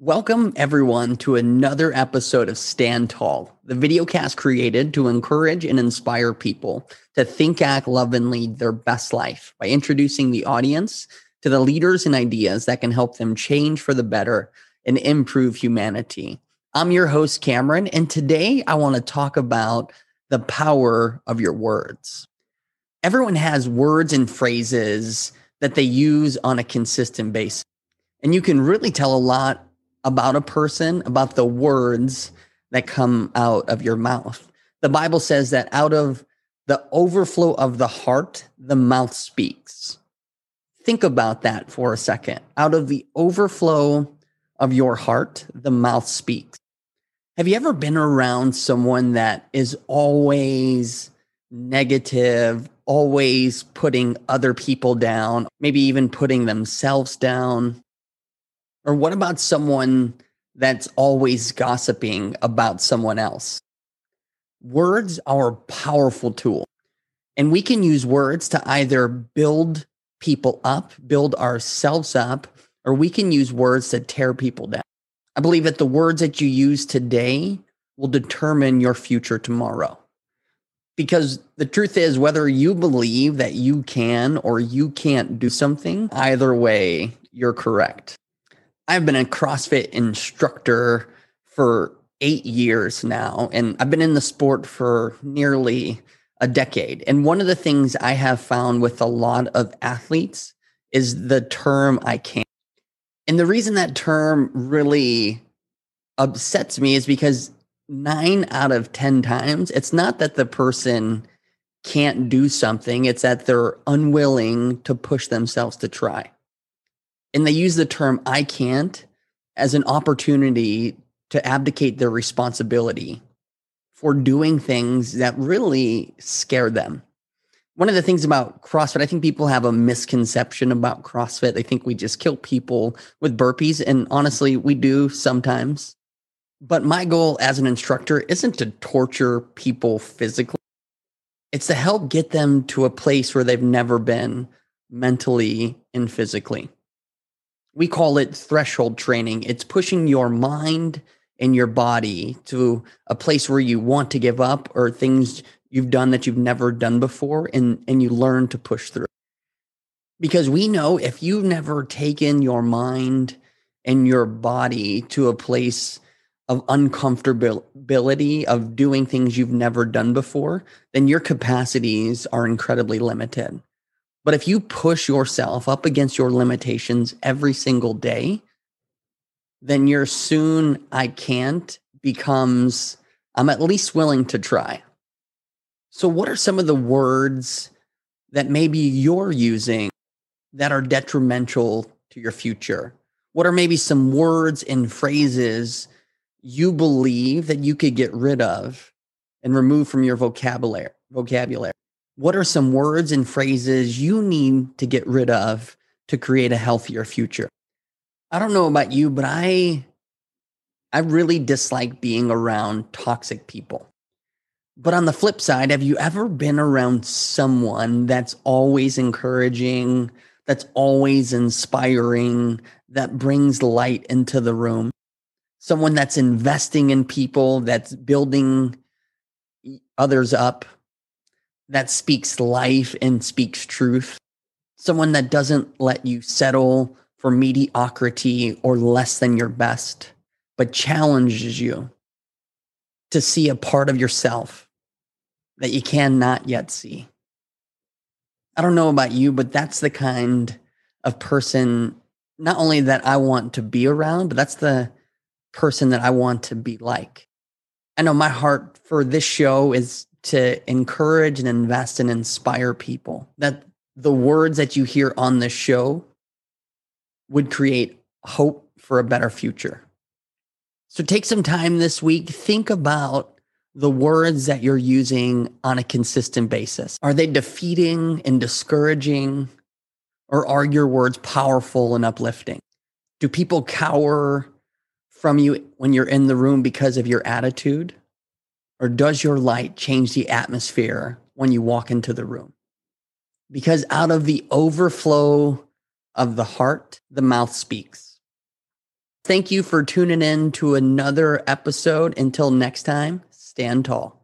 Welcome, everyone, to another episode of Stand Tall, the videocast created to encourage and inspire people to think, act, love, and lead their best life by introducing the audience to the leaders and ideas that can help them change for the better and improve humanity. I'm your host, Cameron, and today I want to talk about the power of your words. Everyone has words and phrases that they use on a consistent basis. And you can really tell a lot about a person, about the words that come out of your mouth. The Bible says that out of the overflow of the heart, the mouth speaks. Think about that for a second. Out of the overflow of your heart, the mouth speaks. Have you ever been around someone that is always negative, always putting other people down, maybe even putting themselves down? Or what about someone that's always gossiping about someone else? Words are a powerful tool, and we can use words to either build people up, build ourselves up, or we can use words to tear people down. I believe that the words that you use today will determine your future tomorrow. Because the truth is, whether you believe that you can or you can't do something, either way, you're correct. I've been a CrossFit instructor for eight years now, and I've been in the sport for nearly a decade. And one of the things I have found with a lot of athletes is the term I can't. And the reason that term really upsets me is because nine out of 10 times, it's not that the person can't do something, it's that they're unwilling to push themselves to try and they use the term I can't as an opportunity to abdicate their responsibility for doing things that really scare them. One of the things about CrossFit, I think people have a misconception about CrossFit. They think we just kill people with burpees. And honestly, we do sometimes. But my goal as an instructor isn't to torture people physically, it's to help get them to a place where they've never been mentally and physically we call it threshold training. It's pushing your mind and your body to a place where you want to give up or things you've done that you've never done before and, and you learn to push through. Because we know if you've never taken your mind and your body to a place of uncomfortability of doing things you've never done before, then your capacities are incredibly limited. But if you push yourself up against your limitations every single day, then your soon I can't becomes I'm at least willing to try. So, what are some of the words that maybe you're using that are detrimental to your future? What are maybe some words and phrases you believe that you could get rid of and remove from your vocabulary? Vocabulary what are some words and phrases you need to get rid of to create a healthier future? I don't know about you, but I I really dislike being around toxic people. But on the flip side, have you ever been around someone that's always encouraging, that's always inspiring, that brings light into the room? Someone that's investing in people, that's building others up, that speaks life and speaks truth. Someone that doesn't let you settle for mediocrity or less than your best, but challenges you to see a part of yourself that you cannot yet see. I don't know about you, but that's the kind of person not only that I want to be around, but that's the person that I want to be like. I know my heart for this show is to encourage and invest and inspire people. That the words that you hear on this show would create hope for a better future. So take some time this week, think about the words that you're using on a consistent basis. Are they defeating and discouraging, or are your words powerful and uplifting? Do people cower from you when you're in the room because of your attitude? Or does your light change the atmosphere when you walk into the room? Because out of the overflow of the heart, the mouth speaks. Thank you for tuning in to another episode. Until next time, stand tall.